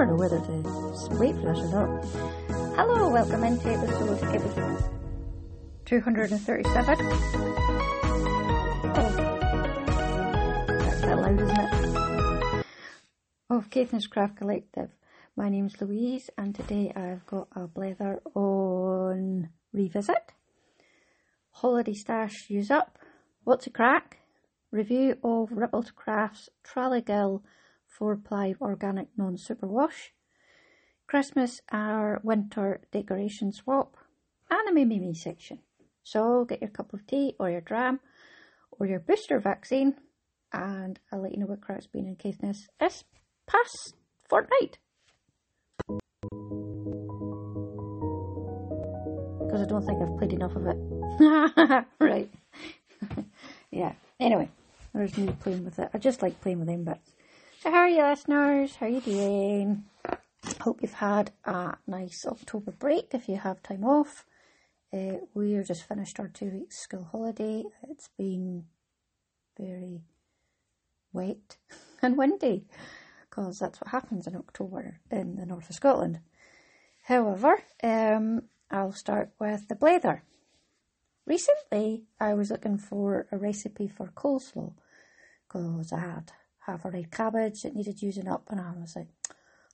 Never know whether to wait for or not. Hello, welcome into episode, episode 237. Oh, that's bit loud, isn't it? Of Caithness Craft Collective. My name's Louise, and today I've got a blether on Revisit, Holiday Stash Use Up, What's a Crack, review of Rippled Crafts Traligill 4 ply organic non superwash, Christmas or winter decoration swap, and a Mimi section. So get your cup of tea or your dram or your booster vaccine, and I'll let you know what crowd's been in Caithness this past fortnight. Because I don't think I've played enough of it. right. yeah. Anyway, there's me playing with it. I just like playing with them bits. So how are you listeners? How are you doing? Hope you've had a nice October break if you have time off. Uh, we're just finished our two weeks school holiday. It's been very wet and windy because that's what happens in October in the north of Scotland. However, um, I'll start with the blather. Recently, I was looking for a recipe for coleslaw because I had half a red cabbage that needed using up, and I was like,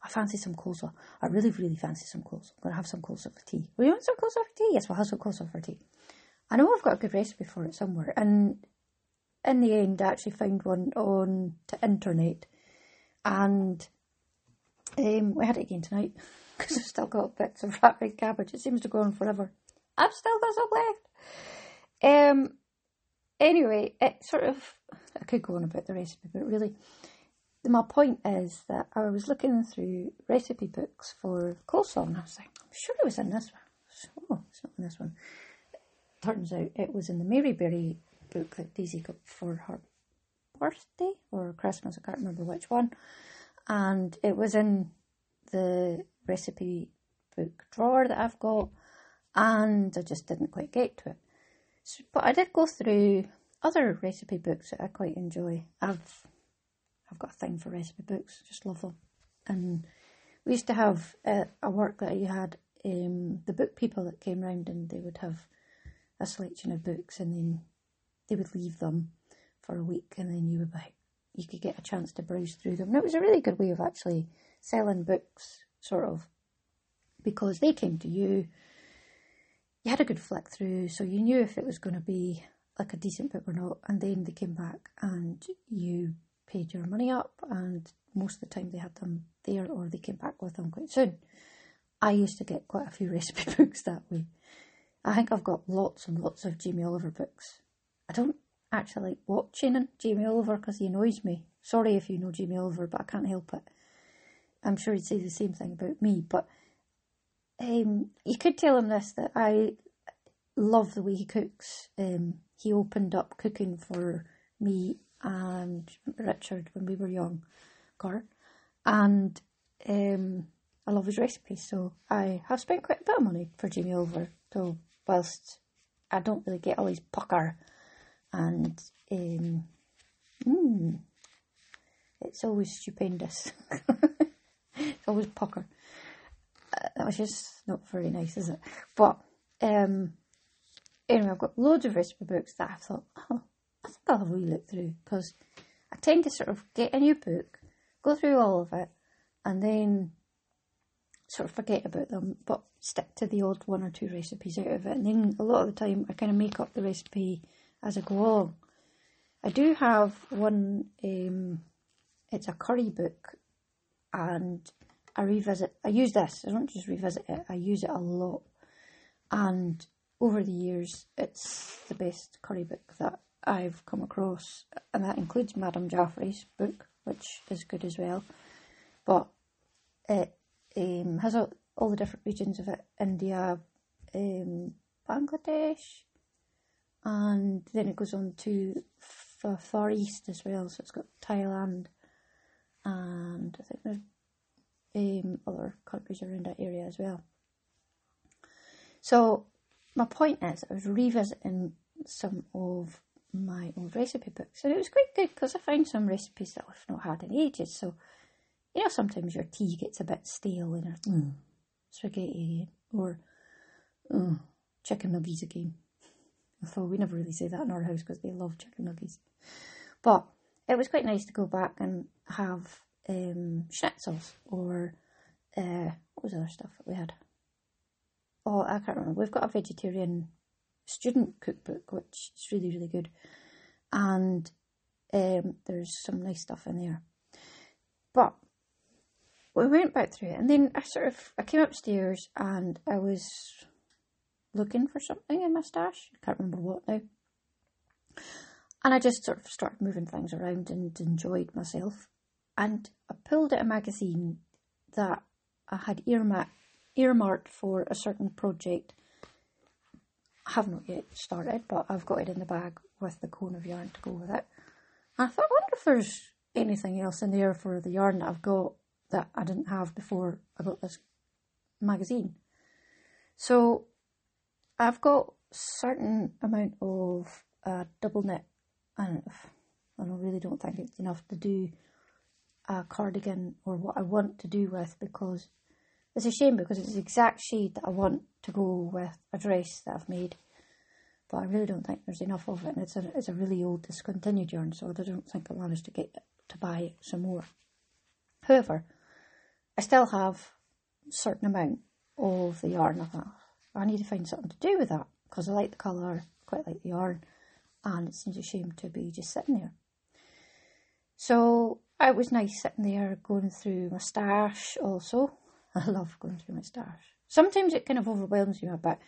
I fancy some coleslaw. I really, really fancy some coleslaw. I'm going to have some coleslaw for tea. Will you want some coleslaw for tea? Yes, we'll have some coleslaw for tea. I know I've got a good recipe for it somewhere, and in the end, I actually found one on the internet, and um, we had it again tonight because I've still got bits of rat red cabbage. It seems to go on forever. I've still got some left. Um, anyway, it sort of I could go on about the recipe, but really, my point is that I was looking through recipe books for coleslaw, and I was like, I'm sure it was in this one. Oh, it's not in this one. Turns out it was in the Mary Berry book that Daisy got for her birthday or Christmas. I can't remember which one, and it was in the recipe book drawer that I've got, and I just didn't quite get to it. But I did go through other recipe books that I quite enjoy. I've I've got a thing for recipe books, just love them. And we used to have uh, a work that you had um, the book people that came round and they would have a selection of books and then they would leave them for a week and then you would you could get a chance to browse through them. And it was a really good way of actually selling books, sort of, because they came to you. You had a good flick through, so you knew if it was going to be like a decent book or not, and then they came back and you paid your money up, and most of the time they had them there or they came back with them quite soon. I used to get quite a few recipe books that way. I think I've got lots and lots of Jamie Oliver books. I don't actually like watching Jamie Oliver because he annoys me. Sorry if you know Jamie Oliver, but I can't help it. I'm sure he'd say the same thing about me, but um, you could tell him this that I love the way he cooks. Um, he opened up cooking for me and Richard when we were young, Gar, and um, I love his recipes. So I have spent quite a bit of money for Jamie Oliver. So whilst I don't really get all his pukka, and um, mm, it's always stupendous. it's always pukka. That was just not very nice, is it? But um, anyway, I've got loads of recipe books that I thought, oh, I think I'll have a wee look through because I tend to sort of get a new book, go through all of it, and then sort of forget about them, but stick to the odd one or two recipes out of it. And then a lot of the time, I kind of make up the recipe as I go along. I do have one, um, it's a curry book, and I revisit, I use this, I don't just revisit it, I use it a lot. And over the years, it's the best curry book that I've come across, and that includes Madhur Jaffrey's book, which is good as well. But it um, has all, all, the different regions of it India, um, Bangladesh, and then it goes on to the Far East as well. So it's got Thailand, and I think there's um, other countries around that area as well. So my point is, I was revisiting some of my old recipe books, and it was quite good because I found some recipes that I've not had in ages. So you know, sometimes your tea gets a bit stale and mm, spaghetti again, or mm, chicken nuggies again. Although we never really say that in our house because they love chicken nuggies. But it was quite nice to go back and have um, schnitzels or uh, what was the other stuff that we had? Oh, I can't remember. We've got a vegetarian student cookbook, which is really, really good. And um, there's some nice stuff in there. But we went back through it, and then I sort of I came upstairs and I was looking for something in my stash. I can't remember what now. And I just sort of started moving things around and enjoyed myself. And I pulled out a magazine that I had earmarked, earmarked for a certain project. I have not yet started, but I've got it in the bag with the cone of yarn to go with it. And I thought, I wonder if there's anything else in there for the yarn that I've got that I didn't have before I got this magazine. So I've got certain amount of uh, double knit, and I really don't think it's enough to do a cardigan or what I want to do with because it's a shame because it's the exact shade that I want to go with a dress that I've made. But I really don't think there's enough of it, and it's a it's a really old discontinued yarn, so I don't think I managed to get to buy some more. However, I still have a certain amount of the yarn. I thought I need to find something to do with that because I like the colour, quite like the yarn, and it seems a shame to be just sitting there. So it was nice sitting there going through my stash also. I love going through my stash. Sometimes it kind of overwhelms you a bit,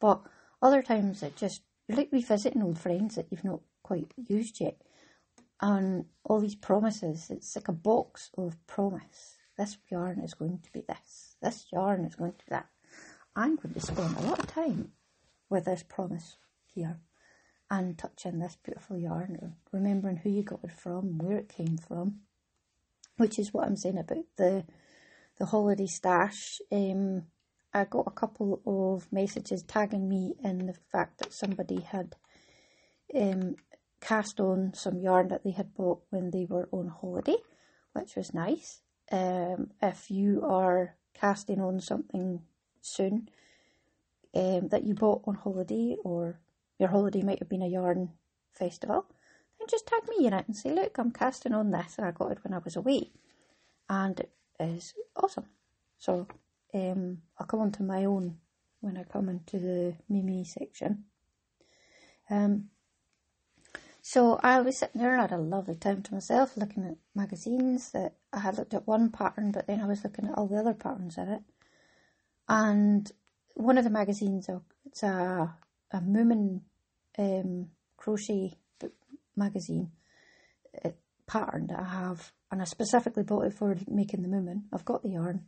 but other times it just, like revisiting old friends that you've not quite used yet. And all these promises, it's like a box of promise. This yarn is going to be this. This yarn is going to be that. I'm going to spend a lot of time with this promise here and touching this beautiful yarn, and remembering who you got it from, where it came from, which is what I'm saying about the the holiday stash. Um, I got a couple of messages tagging me in the fact that somebody had um, cast on some yarn that they had bought when they were on holiday, which was nice. Um, if you are casting on something soon um, that you bought on holiday, or your holiday might have been a yarn festival, then just tag me in it and say, Look, I'm casting on this, and I got it when I was away and it is awesome. So um, I'll come on to my own when I come into the Mimi section. Um, so I was sitting there and I had a lovely time to myself looking at magazines that I had looked at one pattern, but then I was looking at all the other patterns in it. And one of the magazines, oh, it's a, a Moomin um, crochet magazine pattern that I have and I specifically bought it for making the moomin. I've got the yarn,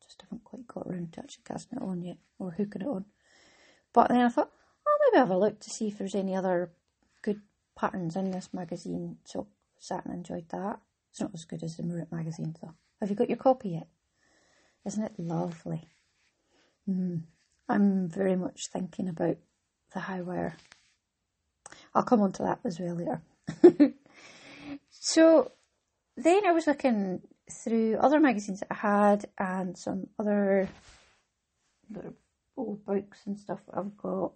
just haven't quite got around to actually casting it on yet or hooking it on. But then I thought, oh, maybe have a look to see if there's any other good patterns in this magazine. So sat and enjoyed that. It's not as good as the Murit magazine though. Have you got your copy yet? Isn't it lovely? Mm. I'm very much thinking about the high wire. I'll come on to that as well later. so then I was looking through other magazines that I had and some other old books and stuff I've got,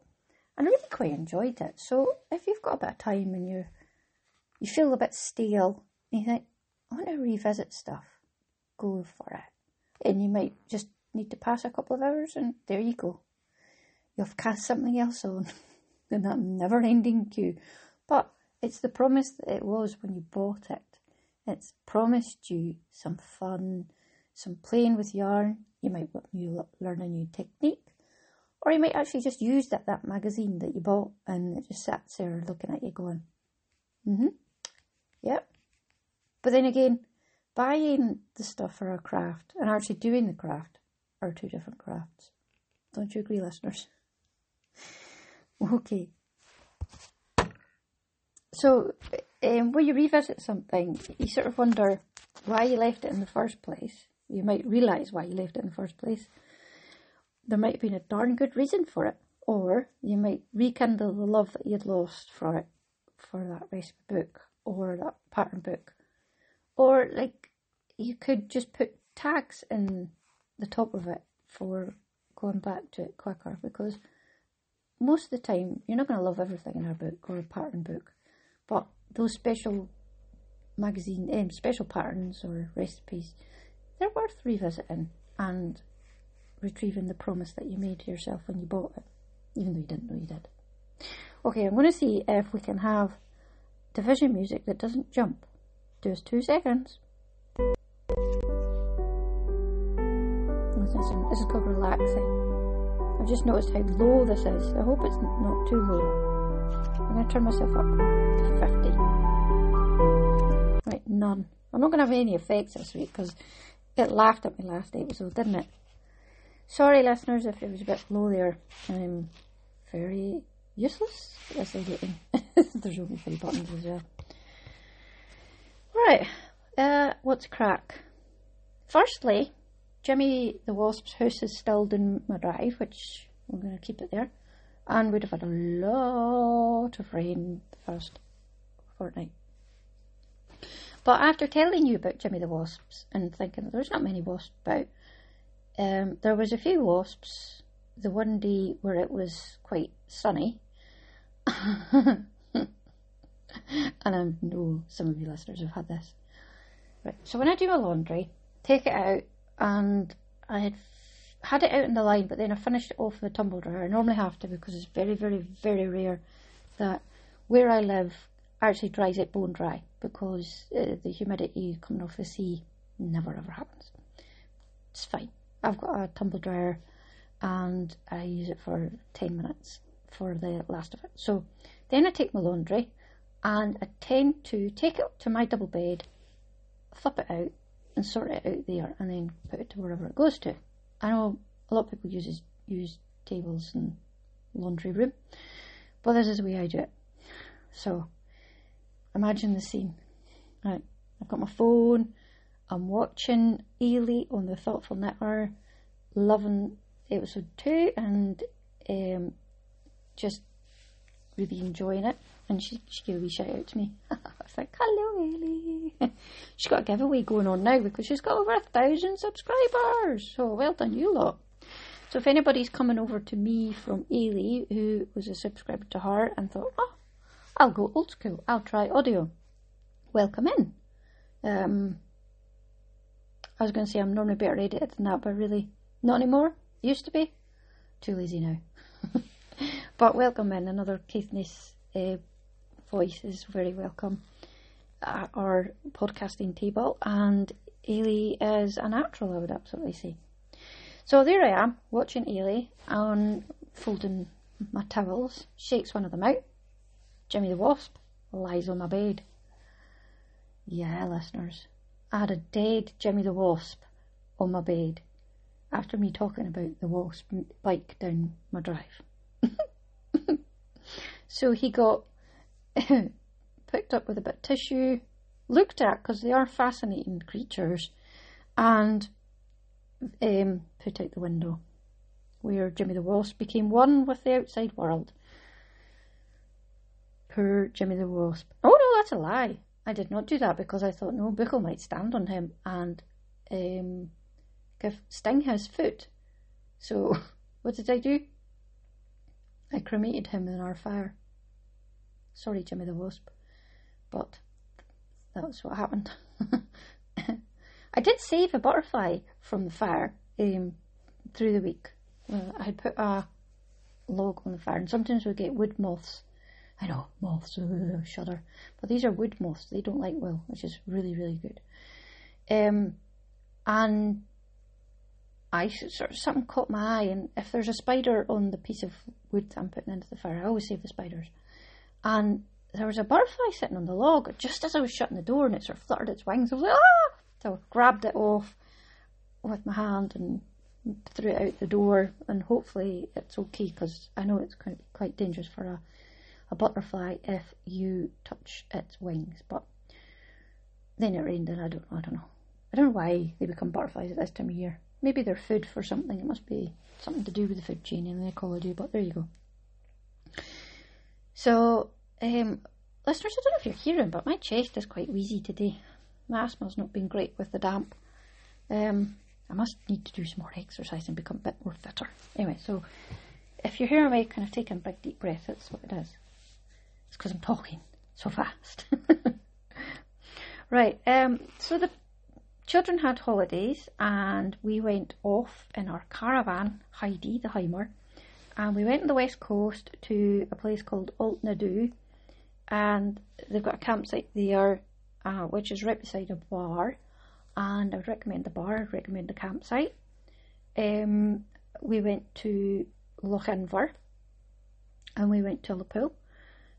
and I really quite enjoyed it. So if you've got a bit of time and you you feel a bit stale, and you think I want to revisit stuff, go for it, and you might just need to pass a couple of hours, and there you go. You've cast something else on in that never-ending queue, but it's the promise that it was when you bought it. It's promised you some fun, some playing with yarn. You might learn a new technique, or you might actually just use that, that magazine that you bought and it just sat there looking at you going, mm-hmm, yep. But then again, buying the stuff for a craft and actually doing the craft are two different crafts. Don't you agree, listeners? Okay. So um, when you revisit something, you sort of wonder why you left it in the first place. You might realise why you left it in the first place. There might have been a darn good reason for it, or you might rekindle the love that you'd lost for it, for that recipe book or that pattern book, or like you could just put tags in the top of it for going back to it quicker because most of the time you're not going to love everything in a book or a pattern book, but those special magazine, um, special patterns or recipes, they're worth revisiting and retrieving the promise that you made to yourself when you bought it, even though you didn't know you did. Okay, I'm going to see if we can have division music that doesn't jump. Us two seconds. This is called relaxing. I've just noticed how low this is. I hope it's not too low. I'm going to turn myself up to 50. Right, none. I'm not going to have any effects this week because it laughed at me last episode, didn't it? Sorry, listeners, if it was a bit low there. I'm very useless as editing. There's only three buttons as well. Right, uh, what's crack? Firstly, Jimmy the Wasp's house is still in my drive, which we're going to keep it there. And we'd have had a lot of rain the first fortnight. But after telling you about Jimmy the Wasps and thinking there's not many wasps about, um, there was a few wasps the one day where it was quite sunny. and I know some of you listeners have had this. Right, so when I do my laundry, take it out and I had had it out in the line, but then I finished it off in the tumble dryer. I normally have to because it's very, very, very rare that where I live actually dries it bone dry because uh, the humidity coming off the sea never ever happens. It's fine. I've got a tumble dryer and I use it for 10 minutes for the last of it. So then I take my laundry and I tend to take it up to my double bed, flip it out, and sort it out there and then put it to wherever it goes to. I know a lot of people uses use tables and laundry room, but this is the way I do it. So imagine the scene. Right, I've got my phone, I'm watching Ely on the Thoughtful Knitter, loving episode two and um, just really enjoying it. And she, she gave a wee shout out to me. I was like, hello, Ellie. she's got a giveaway going on now because she's got over a thousand subscribers. So well done, you lot. So if anybody's coming over to me from Ailey, who was a subscriber to her and thought, oh, I'll go old school, I'll try audio, welcome in. Um, I was going to say I'm normally better edited than that, but really, not anymore. Used to be. Too lazy now. but welcome in. Another Caithness uh, voice is very welcome at our podcasting table, and Ailey is a natural, I would absolutely say. So there I am, watching Ailey and folding my towels, shakes one of them out. Jimmy the Wasp lies on my bed. Yeah, listeners, I had a dead Jimmy the Wasp on my bed after me talking about the Wasp bike down my drive. so he got picked up with a bit of tissue, looked at because they are fascinating creatures, and um, put out the window, where Jimmy the Wasp became one with the outside world. Poor Jimmy the Wasp. Oh no, that's a lie. I did not do that because I thought no, Buckle might stand on him and um, give Sting his foot. So what did I do? I cremated him in our fire. Sorry, Jimmy the Wasp, but that was what happened. I did save a butterfly from the fire um, through the week. I had put a log on the fire, and sometimes we get wood moths. I know, moths, uh, shudder. But these are wood moths, they don't like well, which is really, really good. Um, and I sort of something caught my eye, and if there's a spider on the piece of wood I'm putting into the fire, I always save the spiders. And there was a butterfly sitting on the log just as I was shutting the door, and it sort of fluttered its wings. I was like, ah! So I grabbed it off with my hand and threw it out the door, and hopefully it's okay because I know it's quite, dangerous for a, a butterfly if you touch its wings. But then it rained, and I don't, I don't know. I don't know why they become butterflies at this time of year. Maybe they're food for something. It must be something to do with the food chain and the ecology. But there you go. So, um, listeners, I don't know if you're hearing, but my chest is quite wheezy today. My asthma's not been great with the damp. Um, I must need to do some more exercise and become a bit more fitter. Anyway, so if you're hearing me kind of taking a big deep breath, that's what it is. It's because I'm talking so fast. right, um, so the children had holidays and we went off in our caravan, Heidi, the Heimer, and we went on the west coast to a place called Alt and they've got a campsite there, uh, which is right beside a bar, and I would recommend the bar, I'd recommend the campsite. Um, we went to Lochinver, and we went to Ullapool,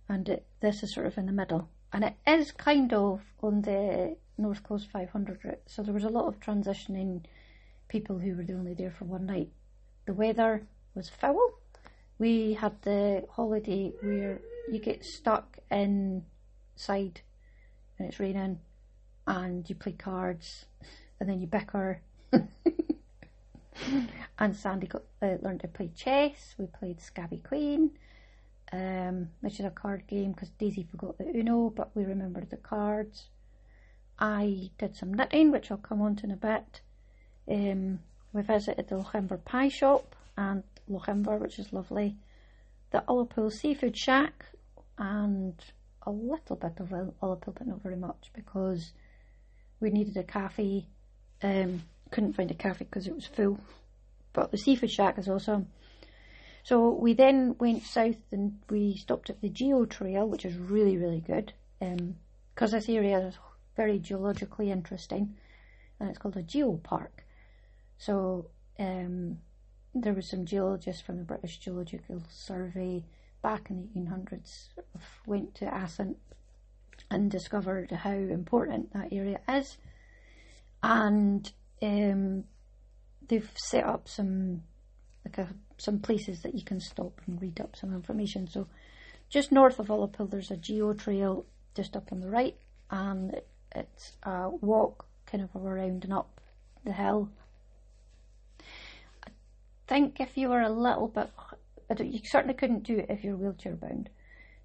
and it, this is sort of in the middle, and it is kind of on the North Coast 500 route, so there was a lot of transitioning people who were only there for one night. The weather was foul. We had the holiday where you get stuck inside and it's raining and you play cards and then you bicker. and Sandy got, uh, learned to play chess. We played Scabby Queen, um, which is a card game because Daisy forgot the Uno, but we remembered the cards. I did some knitting, which I'll come on to in a bit. Um, we visited the Lochinver Pie Shop and Lochinver, which is lovely. The Ullapool Seafood Shack and a little bit of Ullapool, but not very much because we needed a cafe. Um, couldn't find a cafe because it was full. But the Seafood Shack is awesome. So we then went south and we stopped at the Geo Trail, which is really, really good. Because um, this area is very geologically interesting and it's called a geopark. So um, there was some geologists from the British Geological Survey back in the 1800s went to Assynt and discovered how important that area is. And um, they've set up some like a, some places that you can stop and read up some information. So just north of Ullapool, there's a geo trail just up on the right, and it, it's a walk kind of around and up the hill. Think if you were a little bit you certainly couldn't do it if you're wheelchair bound,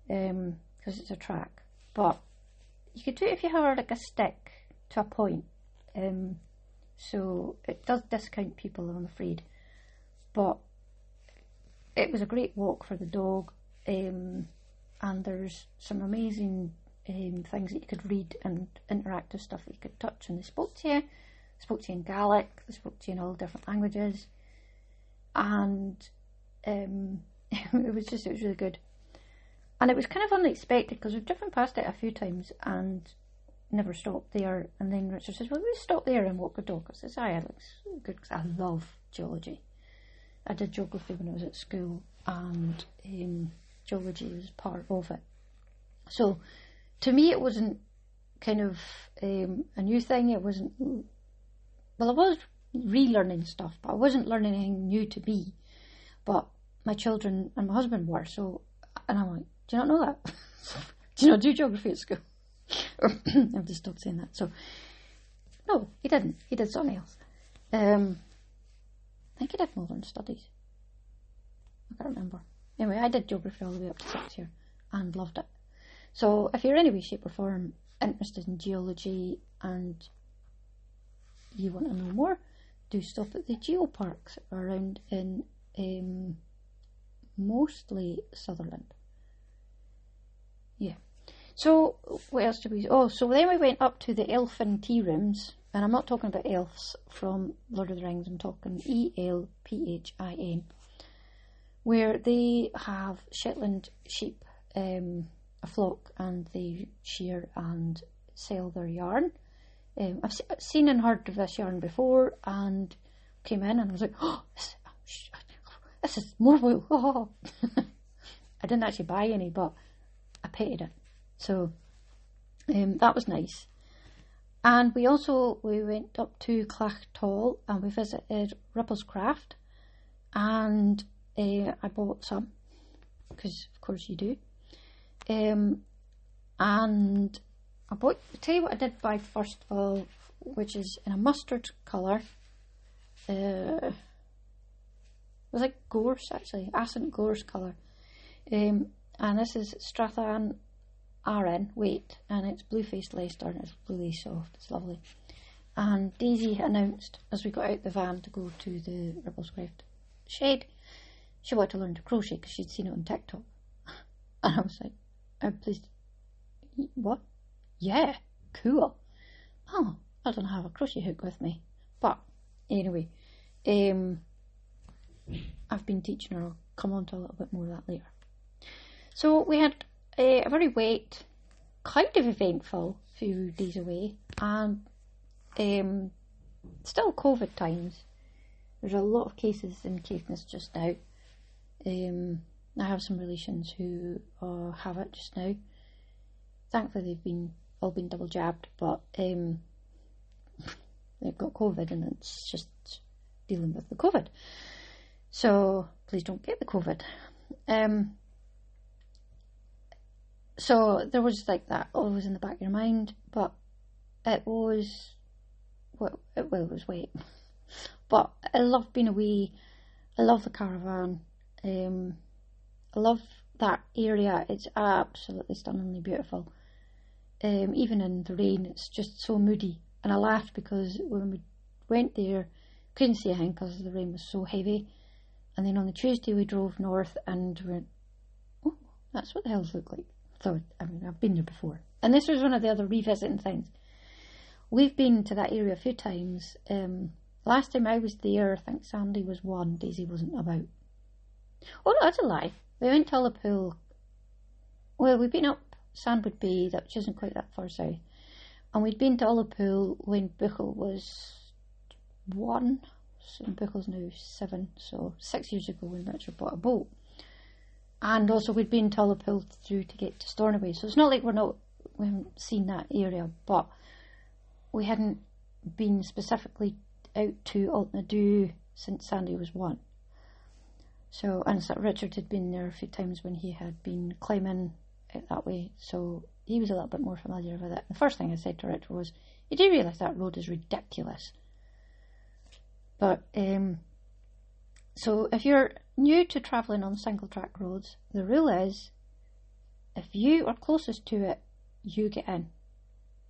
because um, it's a track. But you could do it if you have like a stick to a point. Um, so it does discount people, I'm afraid. But it was a great walk for the dog, um, and there's some amazing um, things that you could read and interactive stuff that you could touch. And they spoke to you, they spoke to you in Gaelic, they spoke to you in all different languages, and um, it was just, it was really good. And it was kind of unexpected because we've driven past it a few times and never stopped there. And then Richard says, Well, we stop there and walk the dog. I says, Aye, looks good because I love geology. I did geography when I was at school and um, geology was part of it. So to me, it wasn't kind of um, a new thing. It wasn't, well, I was relearning stuff, but I wasn't learning anything new to me. But my children and my husband were. So, and I'm like, do you not know that? do you not do geography at school? I've just stopped saying that. So, no, he didn't. He did something else. Um, I think he did modern studies. I can't remember. Anyway, I did geography all the way up to sixth year and loved it. So, if you're any way, shape, or form interested in geology and you want to know more, do stop at the geoparks around in um, mostly Sutherland. Yeah. So what else did we? Oh, so then we went up to the Elphin tea rooms, and I'm not talking about elves from Lord of the Rings. I'm talking E L P H I N, where they have Shetland sheep, um, a flock, and they shear and sell their yarn. Um, I've seen and heard of this yarn before, and came in and was like, oh, this is more wool. Oh. I didn't actually buy any, but I paid it. So um, that was nice. And we also we went up to Clachtoll and we visited Ripple's Craft, and uh, I bought some because of course you do. Um, and I bought. I'll tell you what I did buy first of all, which is in a mustard colour. Uh, was like gorse actually, Assynt gorse colour. Um, and this is Strathan Aran weight, and it's blue faced Leicester, and it's really soft. It's lovely. And Daisy announced as we got out the van to go to the Rebel's Ripplescraft shed, she wanted to learn to crochet because she'd seen it on TikTok. And I was like, oh, please, what? Yeah, cool. Oh, I don't have a crochet hook with me. But anyway, um, I've been teaching her. I'll come on to a little bit more of that later. So we had a, a very wet, kind of eventful few days away, and um, still COVID times. There's a lot of cases in Caithness just now. Um, I have some relations who uh, have it just now. Thankfully, they've been all been double jabbed, but um, they've got COVID, and it's just dealing with the COVID. So please don't get the COVID. Um, so there was like that always in the back of your mind, but it was well, it, was wait. But I love being away. I love the caravan. Um, I love that area. It's absolutely stunningly beautiful. Um, even in the rain, it's just so moody. And I laughed because when we went there, couldn't see a thing because the rain was so heavy. And then on the Tuesday, we drove north and went, oh, that's what the hills look like. So, I mean, I've been there before. And this was one of the other revisiting things. We've been to that area a few times. Um, last time I was there, I think Sandy was one, Daisy wasn't about. Oh, no, that's a lie. We went to Ullapool. Well, we've been up Sandwood Bay, which isn't quite that far south. And we'd been to Ullapool when Buchel was one. So Buchel's now seven, so six years ago when Richard bought a boat. And also we'd been to Ullapool through to get to Stornoway. So it's not like we're not we haven't seen that area, but we hadn't been specifically out to Altnadoe since Sandy was one. So, and so Richard had been there a few times when he had been climbing out that way, so he was a little bit more familiar with it. The first thing I said to Richard was, You do realise that road is ridiculous. But, um, so if you're new to travelling on single track roads, the rule is if you are closest to it, you get in.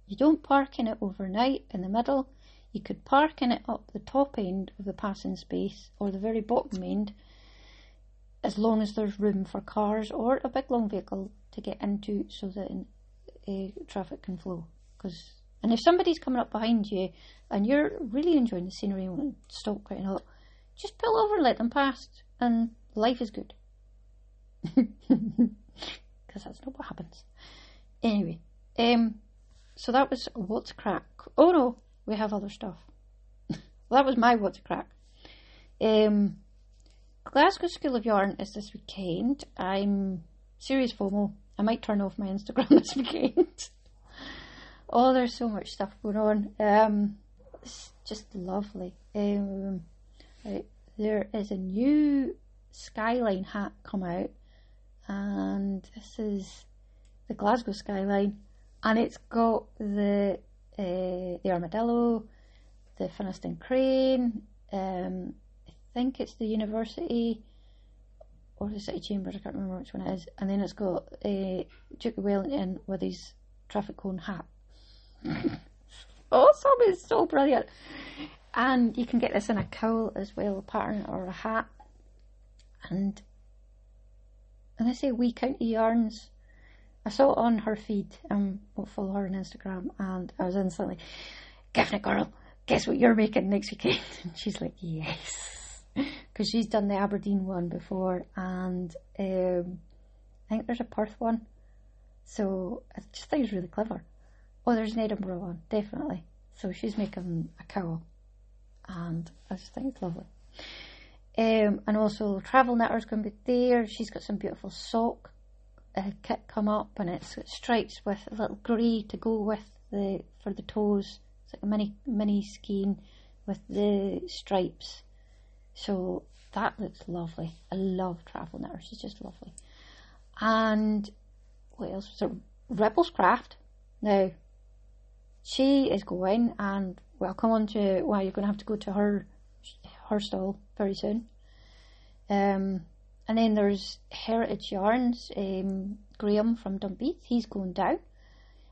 You don't park in it overnight in the middle. You could park in it up the top end of the passing space or the very bottom end as long as there's room for cars or a big long vehicle to get into so that uh, traffic can flow. Cause, and if somebody's coming up behind you and you're really enjoying the scenery and want to stop quite a lot, just pull over and let them pass and life is good. Because that's not what happens. Anyway, um, so that was what's crack. Oh no, we have other stuff. well, that was my what's crack. Um, Glasgow School of Yarn is this weekend. I'm serious FOMO. I might turn off my Instagram this weekend. oh, there's so much stuff going on. Um, it's just lovely. Um, right, there is a new skyline hat come out, and this is the Glasgow skyline and it's got the uh, the armadillo, the Finnieston crane. Um, think it's the university or the city chambers. I can't remember which one it is. And then it's got uh, Duke of Wellington with his traffic cone hat. awesome! It's so brilliant. And you can get this in a cowl as well, a pattern or a hat. And and I say Wee County Yarns I saw it on her feed and um, follow her on Instagram, and I was instantly, Giffnit girl, guess what you're making next weekend? And she's like, yes, because she's done the Aberdeen one before, and um, I think there's a Perth one. So I just think it's really clever. Oh, there's an Edinburgh one, definitely. So she's making a cowl, and I just think it's lovely. Um, and also Travel Knitter's going to be there. She's got some beautiful sock a kit come up and it's stripes with a little grey to go with the for the toes. It's like a mini mini skein with the stripes. So that looks lovely. I love travel knitter. She's just lovely. And what else was? Rebels Craft. Now she is going and we'll come on to why you're going to have to go to her her stall very soon. Um, and then there's Heritage Yarns, um, Graham from Dunbeath. He's going down.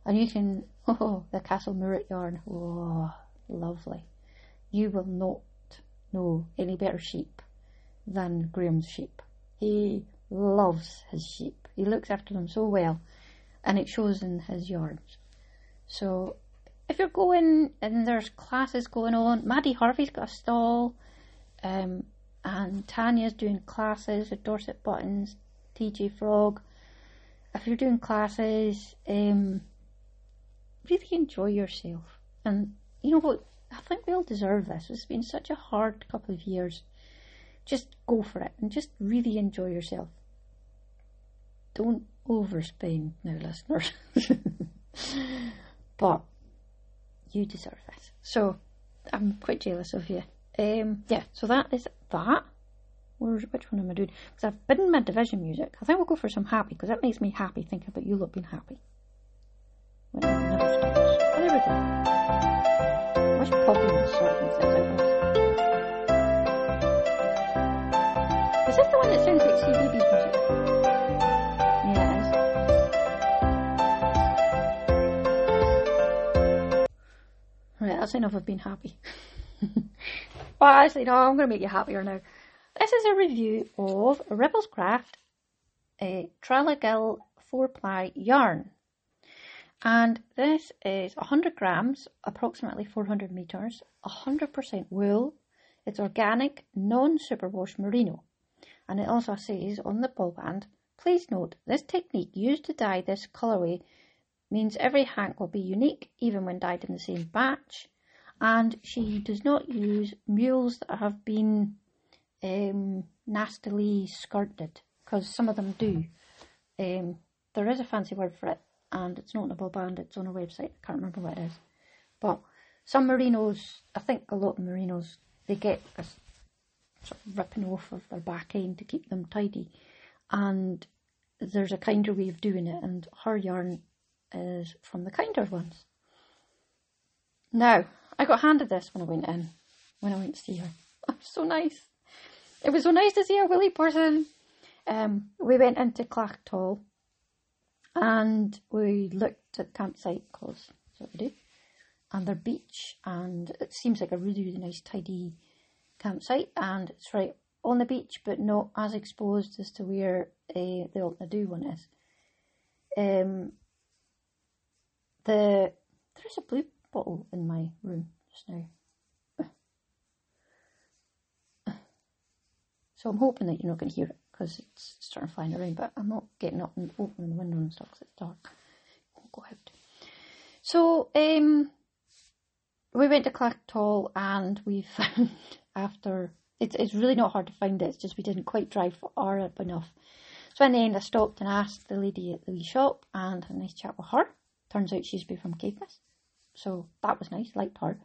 And you can, oh, the Castle Murret yarn. Oh, lovely. You will not know any better sheep than Graham's sheep. He loves his sheep. He looks after them so well, and it shows in his yards. So, if you're going and there's classes going on, Maddie Harvey's got a stall, um, and Tanya's doing classes at Dorset Buttons, TJ Frog. If you're doing classes, um, really enjoy yourself. And you know what? I think we all deserve this. It's been such a hard couple of years. Just go for it and just really enjoy yourself. Don't overspend now, listeners. but you deserve it. So I'm quite jealous of you. Um, yeah, so that is that. Where's, which one am I doing? Because I've in my division music. I think we'll go for some happy because that makes me happy thinking about you lot being happy. Out? Is this the one that sounds like CBeebies music? Yeah. Right, that's enough of being happy. well, actually, no, I'm going to make you happier now. This is a review of Rebels Craft a Traligill 4 ply yarn. And this is 100 grams, approximately 400 meters, 100% wool. It's organic, non superwash merino. And it also says on the ball band, please note this technique used to dye this colourway means every hank will be unique even when dyed in the same batch. And she does not use mules that have been um, nastily skirted because some of them do. Um, there is a fancy word for it, and it's not in a ball band, it's on a website. I can't remember what it is. But some merinos, I think a lot of merinos, they get a sort of ripping off of their back end to keep them tidy. And there's a kinder way of doing it, and her yarn is from the kinder ones. Now, I got handed this when I went in, when I went to see her. So nice. It was so nice to see a willy person. Um, we went into Clachtoll and we looked at campsite we do, and their beach, and it seems like a really, really nice, tidy campsite, and it's right on the beach, but not as exposed as to where uh, the Altna one is. Um, the there's a blue bottle in my room just now. So I'm hoping that you're not going to hear it because it's starting to fly around, but I'm not getting up and opening the window and stuff because it's dark. won't go out. So um, we went to Clachtoll and we found after it's it's really not hard to find it. It's just we didn't quite drive far up enough. So in the end, I stopped and asked the lady at the wee shop and had a nice chat with her. Turns out she's be from Caithness, so that was nice. Liked her.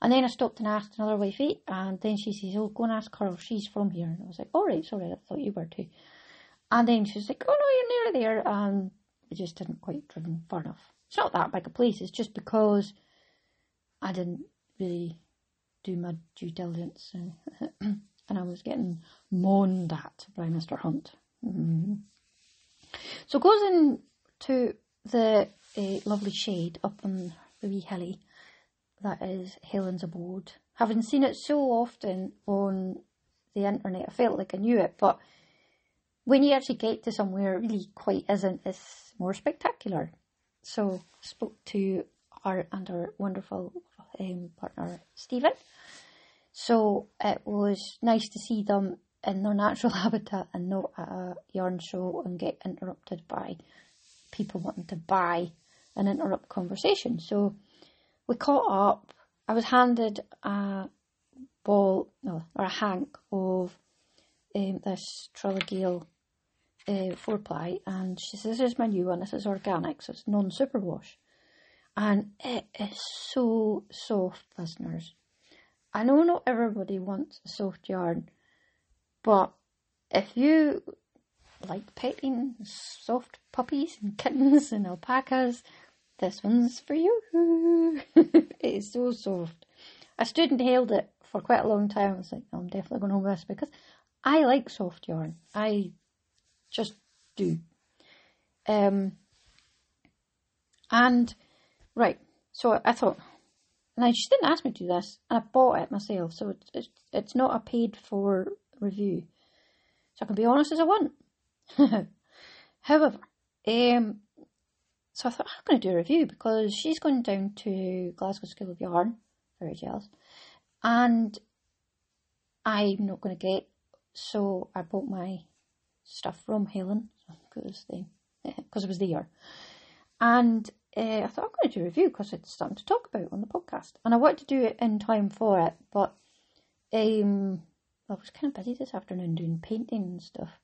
And then I stopped and asked another wifey, and then she says, "Oh, go and ask her she's from here." And I was like, "All right, sorry, I thought you were too." And then she was like, "Oh no, you're near there," and I just didn't quite driven far enough. It's not that big a place. It's just because I didn't really do my due diligence, and I was getting moaned at by Mister Hunt. Mm-hmm. So goes into the uh, lovely shade up on the wee hilly that is Helen's Abode. Having seen it so often on the internet, I felt like I knew it, but when you actually get to somewhere it really quite isn't, it's more spectacular. So spoke to our and our wonderful um, partner Stephen. So it was nice to see them in their natural habitat and not at a yarn show and get interrupted by people wanting to buy and interrupt conversation. So we caught up. I was handed a ball, no, or a hank of um, this Traligill uh, four ply, and she says, "This is my new one. This is organic, so it's non superwash, and it is so soft, listeners. I know not everybody wants a soft yarn, but if you like petting soft puppies and kittens and alpacas, this one's for you. it is so soft. I stood and held it for quite a long time. I was like, I'm definitely going to hold this because I like soft yarn. I just do. Um, and right, so I thought, now she didn't ask me to do this, and I bought it myself, so it's it's, it's not a paid for review. So I can be honest as I want. However, um, so I thought I'm going to do a review because she's going down to Glasgow School of Yarn. Very jealous, and I'm not going to get. So I bought my stuff from Helen because it was there, and uh, I thought I'm going to do a review because it's something to talk about on the podcast, and I wanted to do it in time for it, but um, I was kind of busy this afternoon doing painting and stuff.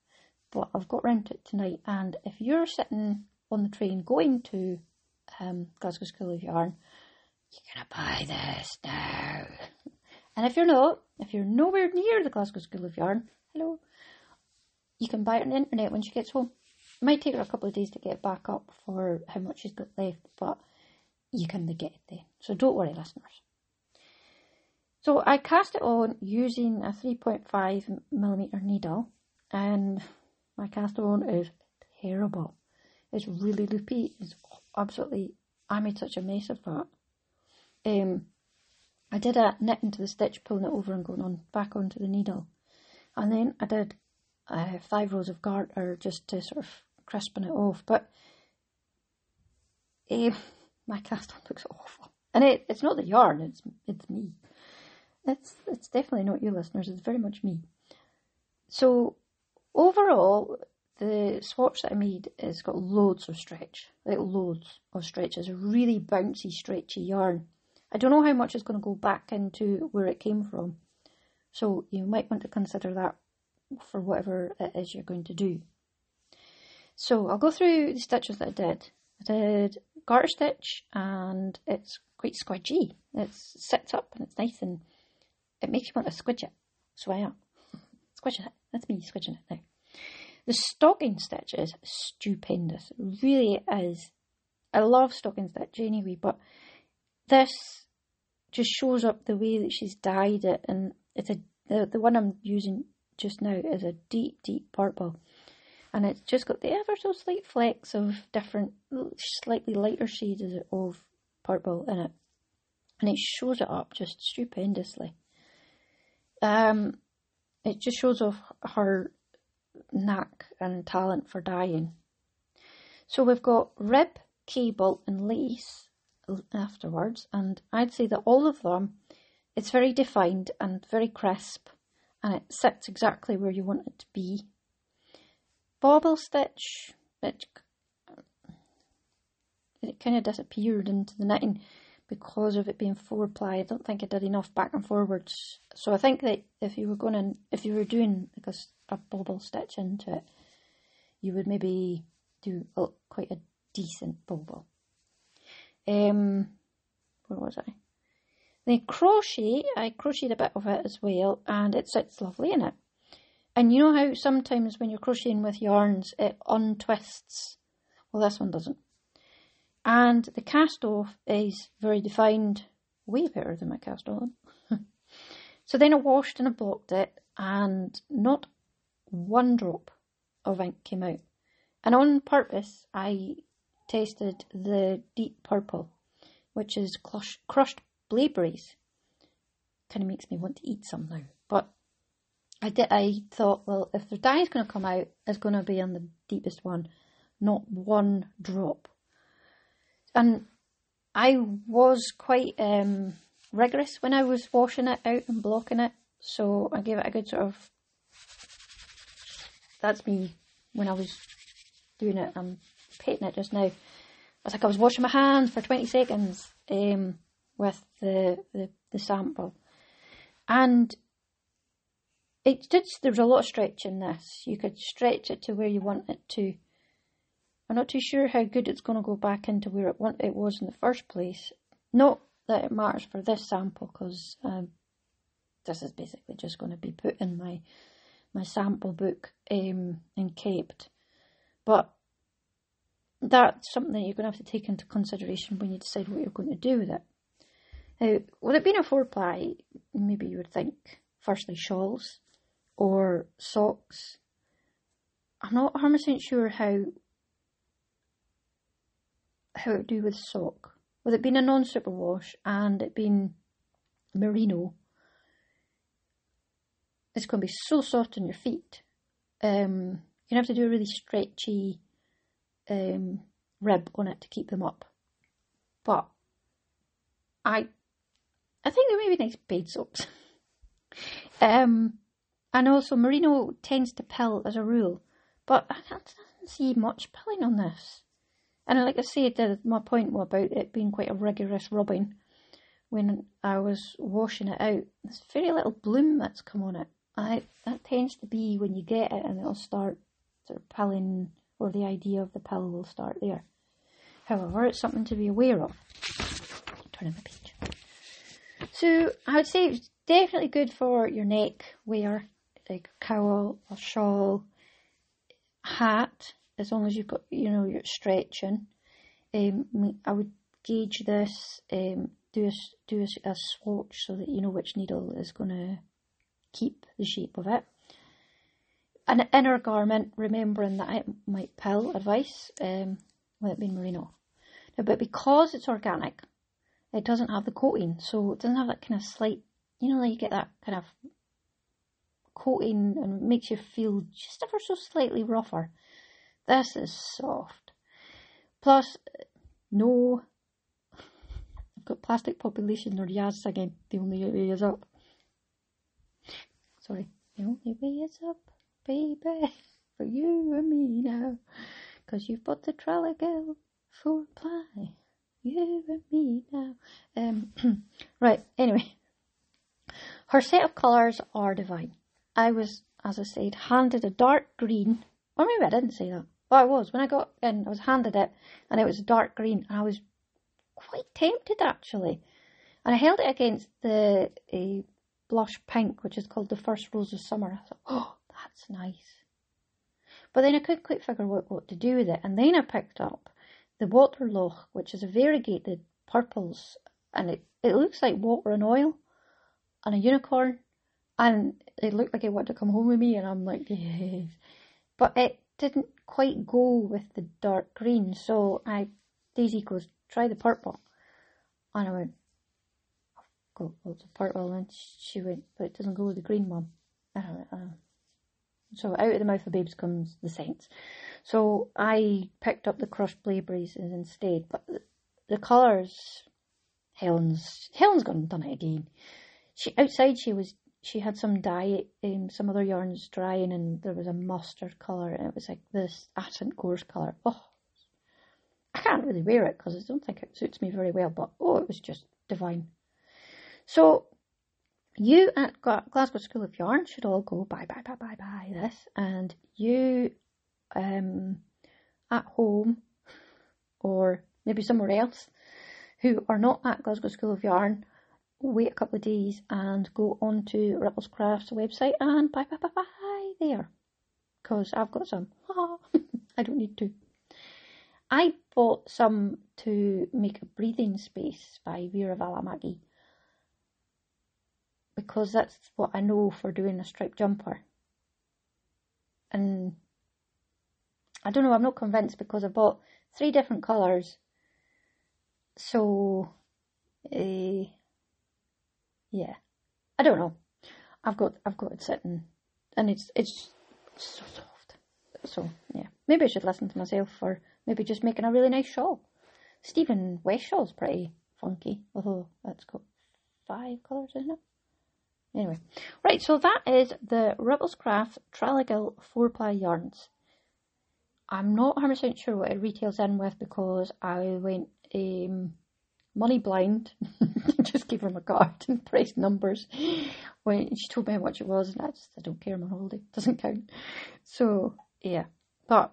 But I've got round to it tonight, and if you're sitting on the train going to um, Glasgow School of Yarn, you're gonna buy this now. And if you're not, if you're nowhere near the Glasgow School of Yarn, hello, you can buy it on the internet when she gets home. It might take her a couple of days to get back up for how much she's got left, but you can get it there. So don't worry, listeners. So I cast it on using a 3.5 millimeter needle, and my cast on is terrible. It's really loopy. It's absolutely. I made such a mess of that. Um, I did a knit into the stitch, pulling it over and going on back onto the needle, and then I did uh, five rows of garter just to sort of crisping it off. But uh, my cast on looks awful, and it, it's not the yarn; it's it's me. It's it's definitely not you, listeners. It's very much me. So overall, the swatch that I made has got loads of stretch, like loads of stretch. It's a really bouncy, stretchy yarn. I don't know how much is going to go back into where it came from, so you might want to consider that for whatever it is you're going to do. So I'll go through the stitches that I did. I did garter stitch and it's quite squidgy. It sits up and it's nice and it makes you want to squidge it. So I am. Squidging it. That's me squidging it now. The stocking stitch is stupendous. It really is. I love stocking stitch anyway, but this just shows up the way that she's dyed it and it's a the, the one I'm using just now is a deep, deep purple. And it's just got the ever so slight flecks of different, slightly lighter shades of purple in it. And it shows it up just stupendously. Um, it just shows off her knack and talent for dyeing. So we've got rib, cable, and lace afterwards, and I'd say that all of them, it's very defined and very crisp and it sits exactly where you want it to be. Bobble stitch, it, it kind of disappeared into the knitting because of it being four ply. I don't think I did enough back and forwards. So I think that if you were going to, if you were doing like a, a bobble stitch into it, you would maybe do a, quite a decent bobble. Um, where was I? Then crochet, I crocheted a bit of it as well, and it sits lovely in it. And you know how sometimes when you're crocheting with yarns, it untwists? Well, this one doesn't. And the cast off is very defined, way better than my cast on. so then I washed and I blocked it, and not one drop of ink came out. And on purpose, I tasted the deep purple, which is crushed blaeberries. Kind of makes me want to eat some now. But I did. I thought, well, if the dye is going to come out, it's going to be on the deepest one, not one drop. And I was quite um, rigorous when I was washing it out and blocking it, so I gave it a good sort of. That's me when I was doing it. I'm painting it just now. I was like I was washing my hands for 20 seconds. Um, with the, the, the sample. And it did, there was a lot of stretch in this. You could stretch it to where you want it to. I'm not too sure how good it's going to go back into where it, want, it was in the first place. Not that it matters for this sample because um, this is basically just going to be put in my my sample book um. But that's something you're going to have to take into consideration when you decide what you're going to do with it. Now, with it being a four ply, maybe you would think firstly shawls or socks. I'm not 100% sure how how it do with sock. With it being a non-superwash and it being merino, it's going to be so soft on your feet. Um, you have to do a really stretchy um, rib on it to keep them up. But I, I think they may be nice paid socks. um, and also merino tends to pill as a rule, but I can't see much pilling on this. And like I said, my point about it being quite a rigorous rubbing when I was washing it out. There's very little bloom that's come on it. I, that tends to be when you get it and it'll start sort of pilling, or the idea of the pill will start there. However, it's something to be aware of. Turn in the page. So I would say it's definitely good for your neck wear, like a cowl, a shawl, hat, as long as you've got, you know, you're stretching. Um, I would gauge this, um, do a, do a, a swatch so that you know which needle is going to keep the shape of it. An inner garment, remembering that it might pill advice, um, with it being merino. Now, but because it's organic, it doesn't have the coating, so it doesn't have that kind of slight, you know, like you get that kind of coating and makes you feel just ever so slightly rougher. This is soft. Plus, no, I've got plastic population or Yazz again. The only way is up. Sorry, the only way is up, baby, for you and me now. Cause you've bought the trolley girl for a ply. You and me now. Um, right, anyway. Her set of colours are divine. I was, as I said, handed a dark green, or maybe I didn't say that. Well, I was. When I got in, I was handed it, and it was dark green, and I was quite tempted actually. And I held it against the a blush pink, which is called the first rose of summer. I thought, oh, that's nice. But then I couldn't quite figure out what, what to do with it. And then I picked up the Waterloch, which is a variegated purples, and it, it looks like water and oil, and a unicorn. And it looked like it wanted to come home with me, and I'm like, yes. But it didn't quite go with the dark green, so I Daisy goes, try the purple. And I went, got loads of purple, and she went, but it doesn't go with the green one. So out of the mouth of babes comes the saints. So I picked up the crushed blaeberries instead, but the, the colours, Helen's, Helen's gone and done it again. She, outside she was she had some dye, um, some other yarns drying, and there was a mustard colour, and it was like this accent gorse colour. Oh, I can't really wear it because I don't think it suits me very well, but oh, it was just divine. So, you at Glasgow School of Yarn should all go buy, buy, buy, buy, buy this, and you um, at home or maybe somewhere else who are not at Glasgow School of Yarn wait a couple of days and go onto Ripplescrafts website and buy, buy, buy, buy there. Because I've got some. I don't need to. I bought some to make a breathing space by Veera Välimäki. Because that's what I know for doing a striped jumper. And I don't know, I'm not convinced because I bought three different colours. So, uh, yeah, I don't know. I've got I've got it sitting, and it's it's so soft. So yeah, maybe I should listen to myself, or maybe just making a really nice shawl. Stephen West shawl's pretty funky, although that's got five colours in it. Anyway, right, so that is the Ripples Craft Traligill 4 ply yarns. I'm not 100% sure what it retails in with because I went um, money blind, just gave her my card and pressed numbers when she told me how much it was, and I just I don't care. On holiday, doesn't count. So yeah, but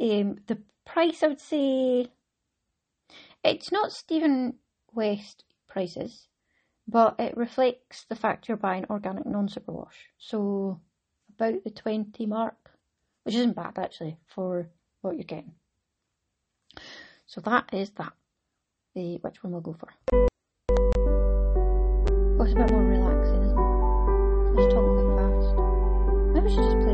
um, the price I would say it's not Stephen West prices, but it reflects the fact you're buying organic non-superwash. So about the twenty mark, which isn't bad actually for what you're getting. So that is that the which one we'll go for. Oh, it's a bit more relaxing, isn't it? Let's talk quite fast. Maybe we should just play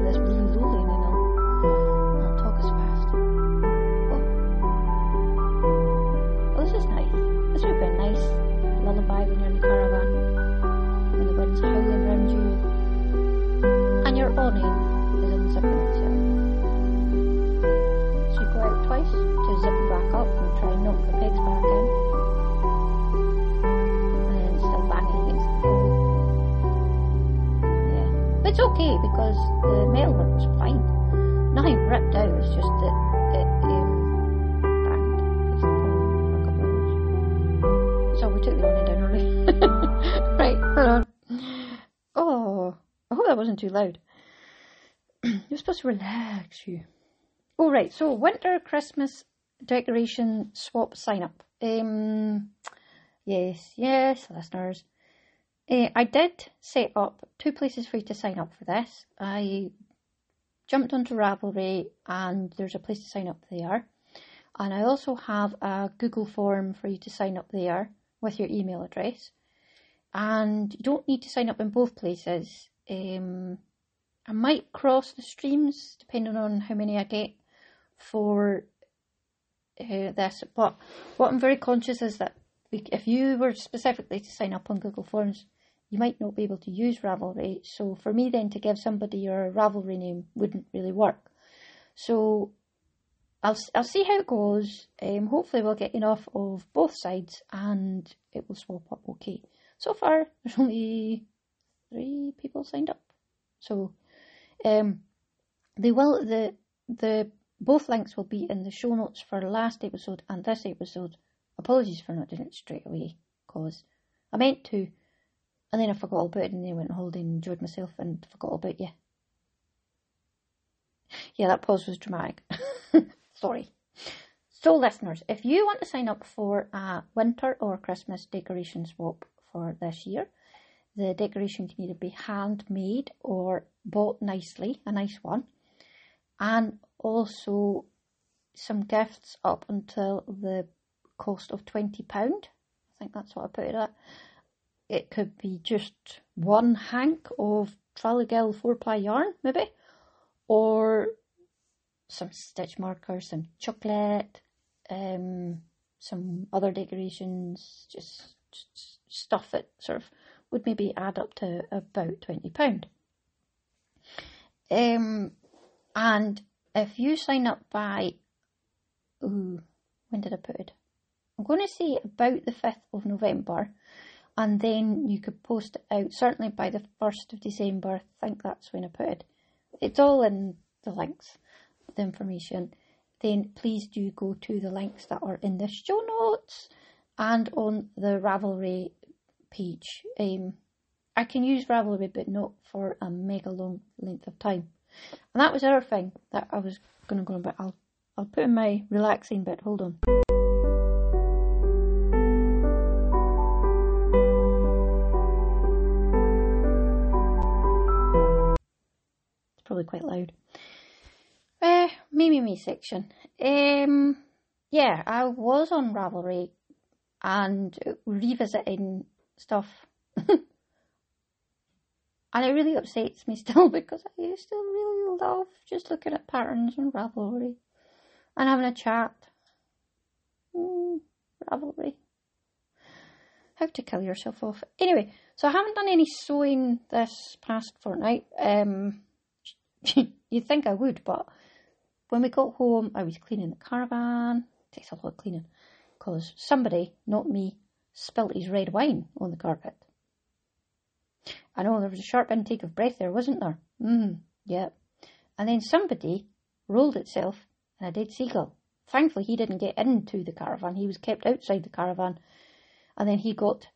Babylonian caravan and went home in Ranjit. And your awning is unzipping too. So you go out twice to zip back up and try and knock the pegs back in. And then still banging against. Yeah. But it's okay because the metalwork was fine. Nothing ripped out, it's just that we took the awning right, hold on. Oh, I hope that wasn't too loud. You're supposed to relax you. Oh, right. So, winter Christmas decoration swap sign up. Um, yes, yes, listeners. Uh, I did set up two places for you to sign up for this. I jumped onto Ravelry and there's a place to sign up there. And I also have a Google form for you to sign up there with your email address. And you don't need to sign up in both places. Um, I might cross the streams depending on how many I get for uh, this. But what I'm very conscious is that if you were specifically to sign up on Google Forms, you might not be able to use Ravelry. So for me then to give somebody your Ravelry name wouldn't really work. So I'll I'll see how it goes. Um, hopefully we'll get enough of both sides and it will swap up okay. So far there's only three people signed up. So um, they will the the both links will be in the show notes for last episode and this episode. Apologies for not doing it straight away, cause I meant to, and then I forgot about it, and then went on holiday and enjoyed myself and forgot about you. Yeah, that pause was dramatic. Sorry. So, listeners, if you want to sign up for a winter or Christmas decoration swap for this year, the decoration can either be handmade or bought nicely, a nice one, and also some gifts up until the cost of £20. I think that's what I put it at. It could be just one hank of Traligill 4 ply yarn, maybe, or some stitch markers, some chocolate, um, some other decorations, just, just stuff that sort of would maybe add up to about £20. Um, and if you sign up by, ooh, when did I put it? I'm going to say about the 5th of November, and then you could post it out certainly by the 1st of December. I think that's when I put it. It's all in the links, the information. Then please do go to the links that are in the show notes and on the Ravelry page. Um, I can use Ravelry, but not for a mega long length of time. And that was other thing that I was going to go on about. I'll, I'll put in my relaxing bit. Hold on. It's probably quite loud. Me, me, me section. Um, yeah, I was on Ravelry and revisiting stuff. and it really upsets me still because I still really love just looking at patterns on Ravelry and having a chat. Mm, Ravelry. How to kill yourself off. Anyway, so I haven't done any sewing this past fortnight. Um, you'd think I would, but when we got home, I was cleaning the caravan. It takes a lot of cleaning because somebody, not me, spilt his red wine on the carpet. I know there was a sharp intake of breath there, wasn't there? Mm, yeah. And then somebody rolled itself in a dead seagull. Thankfully, he didn't get into the caravan. He was kept outside the caravan. And then he got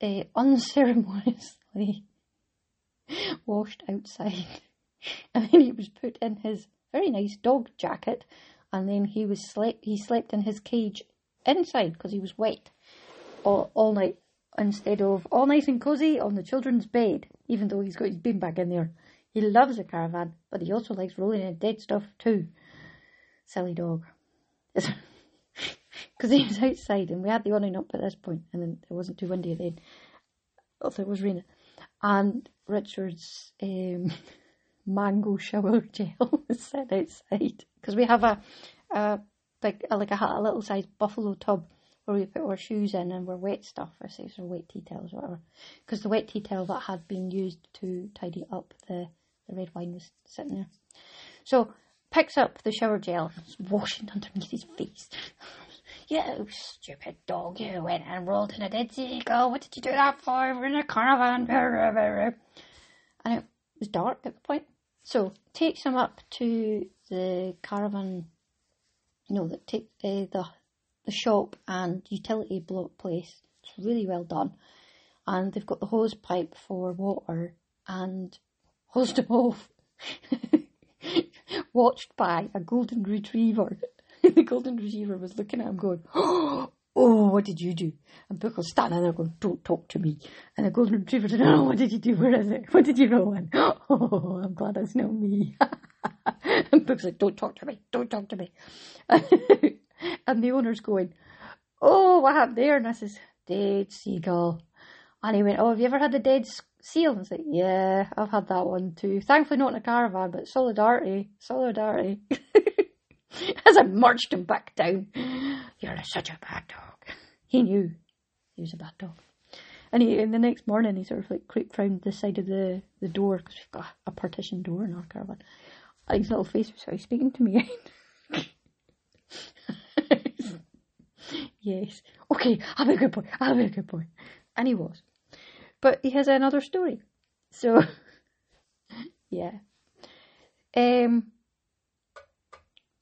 uh, unceremoniously washed outside. And then he was put in his very nice dog jacket. And then he was slept. He slept in his cage inside because he was wet all, all night instead of all nice and cosy on the children's bed, even though he's got his beanbag in there. He loves a caravan, but he also likes rolling in dead stuff too. Silly dog. Because he was outside and we had the awning up at this point and then it wasn't too windy then. Although it was raining. And Richard's um, mango shower gel set outside. Because we have a, a, a, like a, a little sized buffalo tub where we put our shoes in and we're wet stuff, or say or wet tea towels, or whatever. Because the wet tea towel that had been used to tidy up the The red wine was sitting there. So picks up the shower gel and is washing underneath his face. you stupid dog, you went and rolled in a dead seagull. What did you do that for? We're in a caravan. And it was dark at the point. So takes him up to the caravan, no, that take uh, the the shop and utility block place. It's really well done, and they've got the hose pipe for water and hosed him off. Watched by a golden retriever. the golden retriever was looking at him going, Oh, what did you do? And was standing there going, Don't talk to me. And the golden retriever said, Oh, what did you do? Where is it? What did you roll in? Oh, I'm glad it's not me. and Book's like, Don't talk to me. Don't talk to me. and the owner's going, Oh, what happened there? And I says, Dead seagull. And he went, Oh, have you ever had a dead seal? And I like, Yeah, I've had that one too. Thankfully not in a caravan, but solidarity. Solidarity. As I marched him back down. You're such a bad dog. He knew he was a bad dog. And he, and the next morning, he sort of like creeped round the side of the, the door because we've got a partition door in our caravan. And his little face was started speaking to me. yes. Okay, I'll be a good boy. I'll be a good boy. And he was. But he has another story. So, yeah. Um,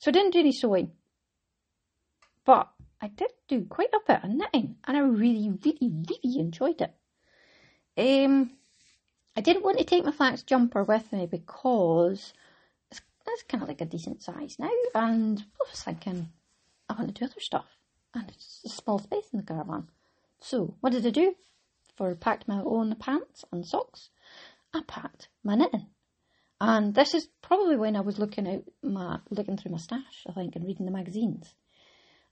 so I didn't do any sewing. But I did do quite a bit of knitting and I really, really, really enjoyed it. Um, I didn't want to take my flax jumper with me because it's, it's kind of like a decent size now and I was thinking I want to do other stuff and it's a small space in the caravan. So what did I do? For packed my own pants and socks, I packed my knitting. And this is probably when I was looking out my looking through my stash, I think, and reading the magazines.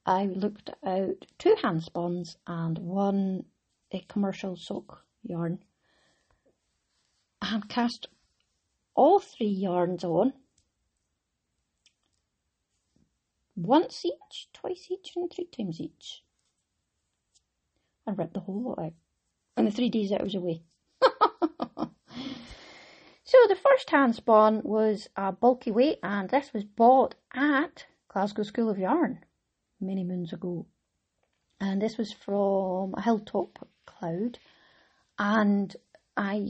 I looked out two hand spawns and one a commercial sock yarn and cast all three yarns on once each, twice each, and three times each. And ripped the whole lot out. In the three days that I was away. so the first hand spawn was a bulky weight, and this was bought at Glasgow School of Yarn many moons ago. And this was from a hilltop cloud. And I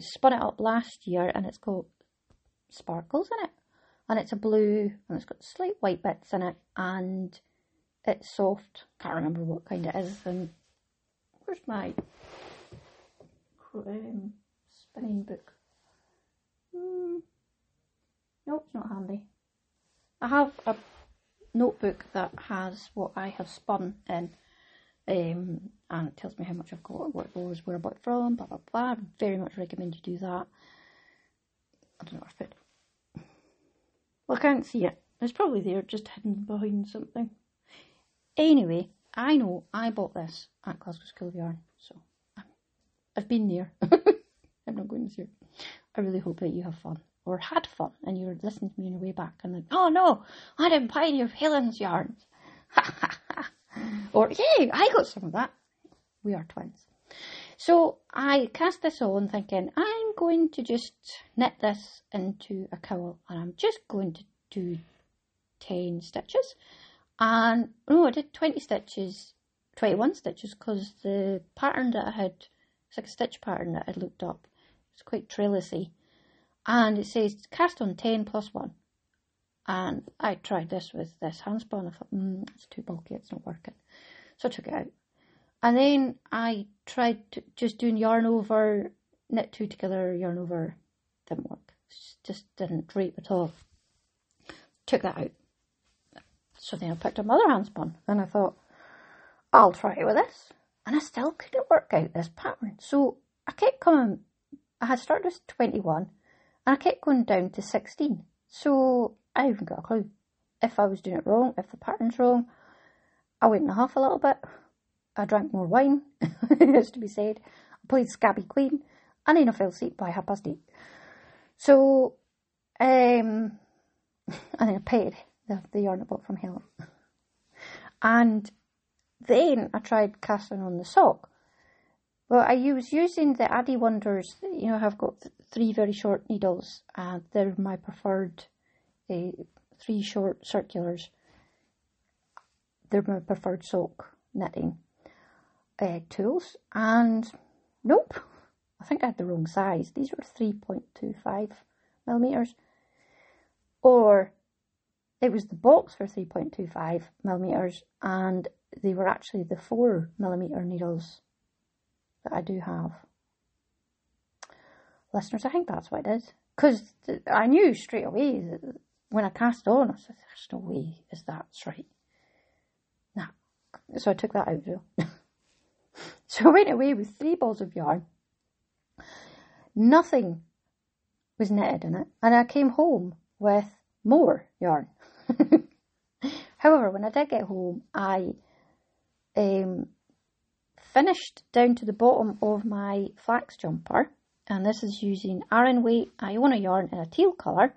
spun it up last year and it's got sparkles in it. And it's a blue and it's got slight white bits in it and it's soft. Can't remember what kind it is. And where's my um, spinning book? Hmm. Nope, it's not handy. I have a notebook that has what I have spun in, um, and it tells me how much I've got, what rows where I bought it from, blah blah blah. I very much recommend you do that. I don't know if it. Well, I can't see it. It's probably there, just hidden behind something. Anyway, I know I bought this at Glasgow School of Yarn, so I've been there. I'm not going this year. I really hope that you have fun or had fun and you were listening to me on your way back and then, oh no, I didn't buy any of Helen's yarns. or, yay, I got some of that. We are twins. So I cast this on thinking, I'm going to just knit this into a cowl and I'm just going to do 10 stitches. And no, I did 20 stitches, 21 stitches because the pattern that I had, it's like a stitch pattern that I looked up. It's quite trellisy and it says cast on 10 plus 1. And I tried this with this handspun. I thought, mm, it's too bulky, it's not working. So I took it out. And then I tried just doing yarn over, knit two together, yarn over. Didn't work. Just didn't drape at all. Took that out. So then I picked up another handspun and I thought, I'll try it with this. And I still couldn't work out this pattern. So I kept coming, I had started with 21 and I kept going down to 16. So I haven't got a clue. If I was doing it wrong, if the pattern's wrong, I went in half a little bit. I drank more wine, it has to be said. I played Scabby Queen, and then I fell asleep by half past eight. So, um, and then I paid the, the yarn I bought from Helen. And then I tried casting on the sock, Well, I was using the Addi Wonders. You know, I've got th- three very short needles, and they're my preferred uh, three short circulars. They're my preferred sock knitting uh, tools. And nope, I think I had the wrong size. These were 3.25 millimeters. Or it was the box for 3.25 millimeters, and they were actually the 4 millimeter needles that I do have. Listeners, I think that's what it is. Because I knew straight away that when I cast on, I said, there's no way is that's right. Nah. So I took that out, so I went away with three balls of yarn. Nothing was knitted in it. And I came home with more yarn. However, when I did get home, I um, finished down to the bottom of my flax jumper, and this is using Aran Weight Iona yarn in a teal colour,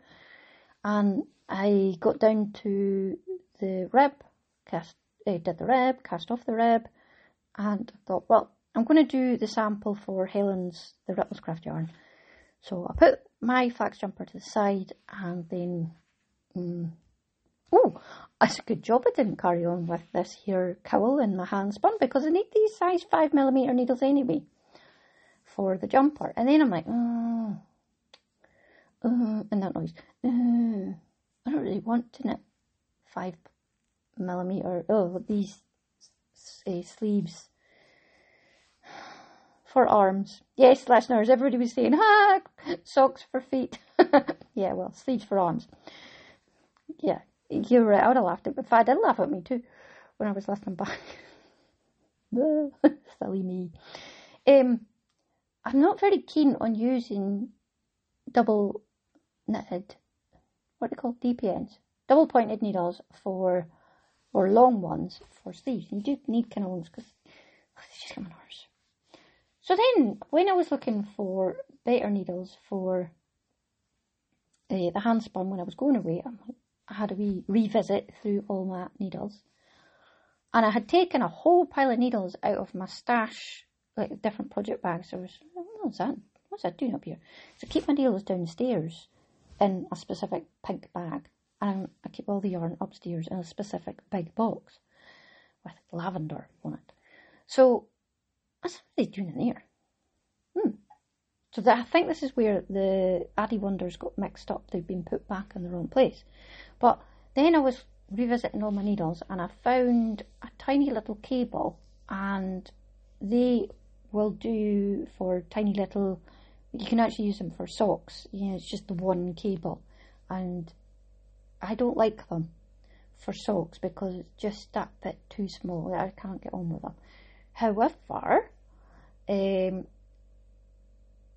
and I got down to the rib, cast, uh, did the rib, cast off the rib, and thought, well, I'm going to do the sample for Helen's, the Ripplescraft yarn. So I put my flax jumper to the side and then um, oh, it's a good job I didn't carry on with this here cowl in the hand spun because I need these size 5mm needles anyway for the jumper. And then I'm like, oh, uh, and that noise, uh, I don't really want to knit 5mm, oh, these uh, sleeves for arms. Yes, listeners, everybody was saying, ah, socks for feet. yeah, well, sleeves for arms. Yeah, you're right. I would have laughed at. If I did laugh at me too when I was listening back. Silly me. Um, I'm not very keen on using double knitted, what are they called, DPNs, double pointed needles for, or long ones for sleeves. You do need kind of ones because oh, they just get. So then, when I was looking for better needles for uh, the hand spun when I was going away, I'm like, I had a wee revisit through all my needles. And I had taken a whole pile of needles out of my stash, like different project bags. So I was, what's that? What's that doing up here? So I keep my needles downstairs in a specific pink bag. And I keep all the yarn upstairs in a specific big box with lavender on it. So, what's they doing in there? Hmm. So I think this is where the Addi Wonders got mixed up. They've been put back in the wrong place. But then I was revisiting all my needles and I found a tiny little cable and they will do for tiny little you can actually use them for socks you know it's just the one cable. And I don't like them for socks because it's just that bit too small I can't get on with them. However um,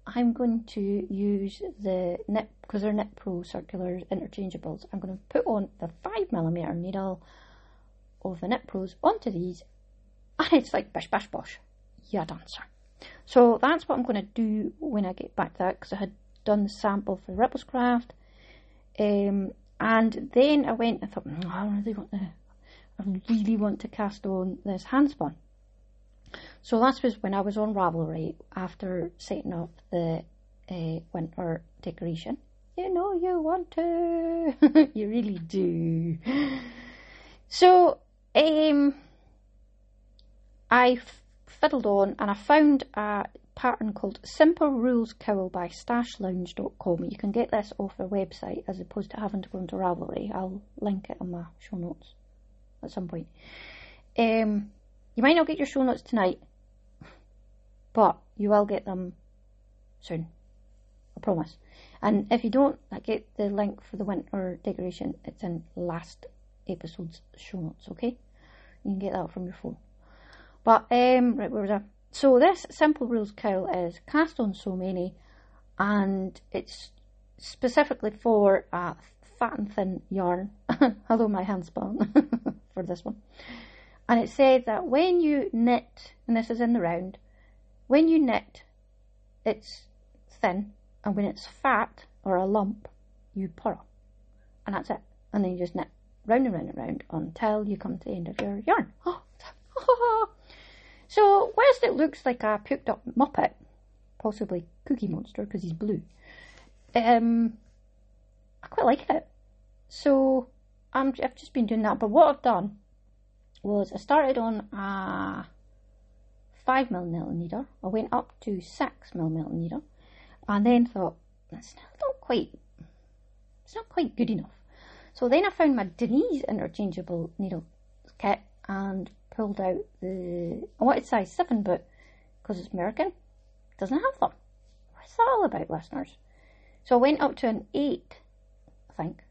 I'm going to use the Knit, because they're Knit Pro circular interchangeables, I'm going to put on the 5mm needle of the Knit Pros onto these, and it's like bish bash bosh, yeah dancer. So that's what I'm going to do when I get back that, because I had done the sample for Ripplescraft, um, and then I went and thought, mm, I really want to, I really want to cast on this handspun. So that was when I was on Ravelry after setting up the uh, winter decoration. You know you want to. you really do. So um, I fiddled on and I found a pattern called Simple Rules Cowl by stashlounge.com. You can get this off their website as opposed to having to go into Ravelry. I'll link it in my show notes at some point. Um, you might not get your show notes tonight, but you will get them soon. I promise. And if you don't I get the link for the winter decoration, it's in last episode's show notes, okay? You can get that from your phone. But, um, right, where was I? So this Simple Rules cowl is cast on so many, and it's specifically for a fat and thin yarn. Hello, my handspun for this one. And it said that when you knit, and this is in the round, when you knit, it's thin, and when it's fat or a lump, you purl. And that's it. And then you just knit round and round and round until you come to the end of your yarn. So, whilst it looks like a puked up Muppet, possibly Cookie Monster because he's blue, um, I quite like it. So, I'm, I've just been doing that. But what I've done was I started on a 5 millimeter. Needle? I went up to 6 millimeter and then thought, that's not quite, it's not quite good enough. So then I found my Denise interchangeable needle kit and pulled out the, I wanted size 7 but because it's American, doesn't have them. What's that all about, listeners? So I went up to an 8, I think.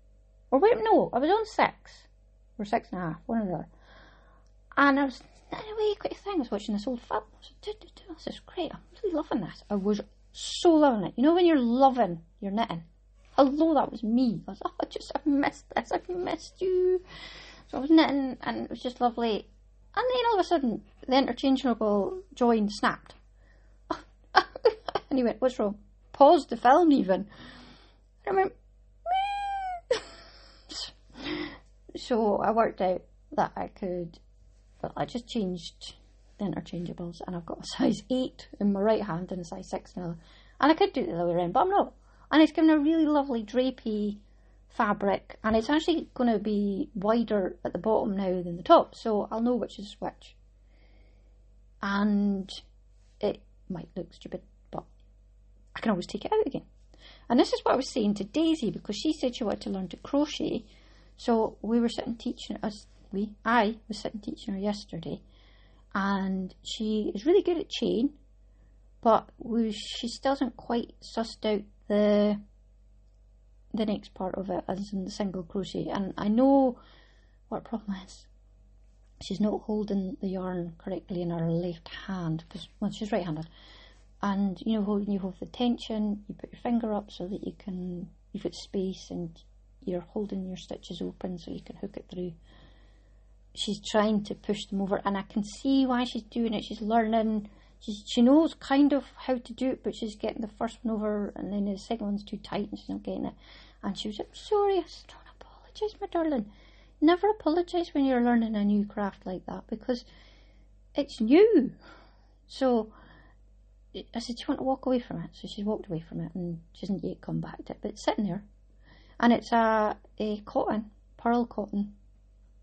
Or wait, no, I was on 6 or six and a half, one or the other. And I was anyway, quick thing. I was watching this old film. I was like, this is great. I'm really loving this. I was so loving it. You know when you're loving your knitting? Hello, that was me. I was, oh, I just, I've missed this. I've missed you. So I was knitting and it was just lovely. And then all of a sudden, the interchangeable join snapped. and he went, what's wrong? Paused the film even. And I went, so I worked out that I could but I just changed the interchangeables and I've got a size 8 in my right hand and a size 6 in the other. And I could do it the other way around, but I'm not. And it's given a really lovely drapey fabric and it's actually going to be wider at the bottom now than the top, so I'll know which is which. And it might look stupid, but I can always take it out again. And this is what I was saying to Daisy because she said she wanted to learn to crochet. So we were sitting teaching us we, I was sitting teaching her yesterday, and she is really good at chain, but we, she still hasn't quite sussed out the the next part of it, as in the single crochet. And I know what problem is. She's not holding the yarn correctly in her left hand because well, she's right-handed, and you know, holding you hold the tension. You put your finger up so that you can you've got space, and you're holding your stitches open so you can hook it through she's trying to push them over, and I can see why she's doing it. She's learning. She's, she knows kind of how to do it, but she's getting the first one over, and then the second one's too tight, and she's not getting it. And she was like, "Sorry, I said, don't apologise, my darling. Never apologise when you're learning a new craft like that because it's new." So I said, "Do you want to walk away from it?" So she's walked away from it, and she hasn't yet come back to it, but it's sitting there, and it's a, a cotton, pearl cotton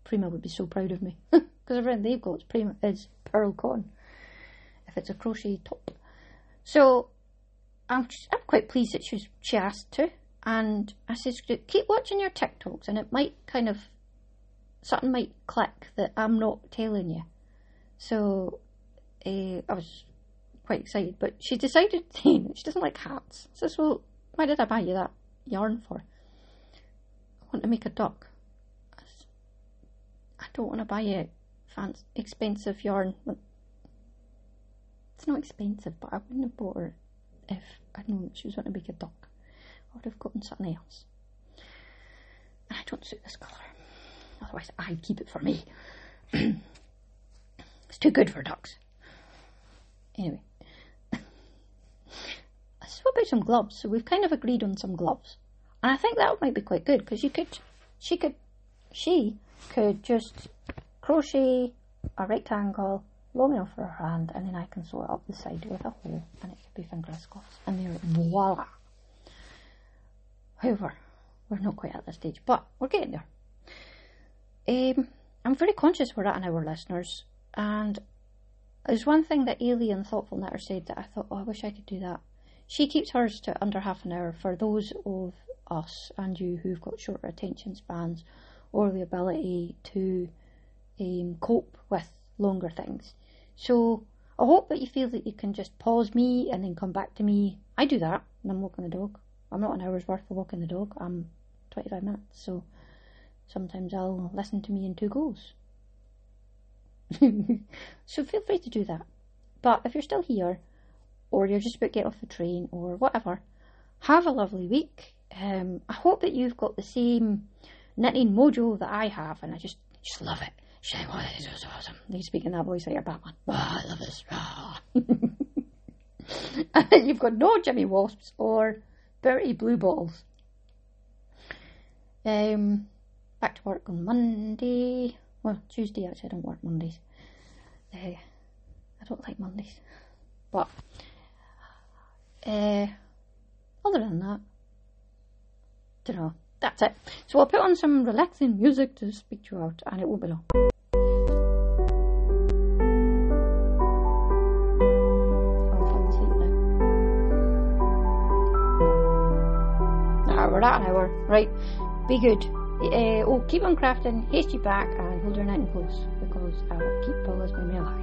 Prima would be so proud of me because everything they've got is, Prima, is pearl cotton if it's a crochet top. So I'm just, I'm quite pleased that she, she asked to, and I said keep watching your TikToks, and it might kind of something might click that I'm not telling you. So uh, I was quite excited, but she decided she doesn't like hats. So, well, why did I buy you that yarn for? I want to make a duck. Don't want to buy a fancy, expensive yarn. It's not expensive, but I wouldn't have bought her if I'd known that she was going to make a duck. I would have gotten something else. And I don't suit this colour. Otherwise, I'd keep it for me. it's too good for ducks. Anyway. Let's swap out some gloves. So we've kind of agreed on some gloves. And I think that might be quite good because you could, she could, she could just crochet a rectangle long enough for her hand and then I can sew it up the side with a hole and it could be fingerless and there voila. However we're not quite at this stage but we're getting there. Um, I'm very conscious we're at an hour listeners and there's one thing that Alien Thoughtful Knitter said that I thought oh I wish I could do that. She keeps hers to under half an hour for those of us and you who've got shorter attention spans or the ability to um, cope with longer things. So I hope that you feel that you can just pause me and then come back to me. I do that when I'm walking the dog. I'm not an hour's worth for walking the dog. I'm 25 minutes. So sometimes I'll listen to me in two goes. so feel free to do that. But if you're still here, or you're just about to get off the train, or whatever, have a lovely week. Um, I hope that you've got the same knitting mojo that I have, and I just just love it. Shame, oh, this is awesome. You speak in that voice like you're Batman. Oh, I love this. Oh. You've got no Jimmy Wasps or Bertie Blue Balls. Um, back to work on Monday. Well, Tuesday actually. I don't work Mondays. Uh, I don't like Mondays. But uh, other than that, don't know. That's it. So I'll put on some relaxing music to speak to you out, and it won't be long. Asleep now. We're at an hour. Right. Be good. Uh, oh, keep on crafting, haste you back, and hold your night close because I will keep Paula's memory alive.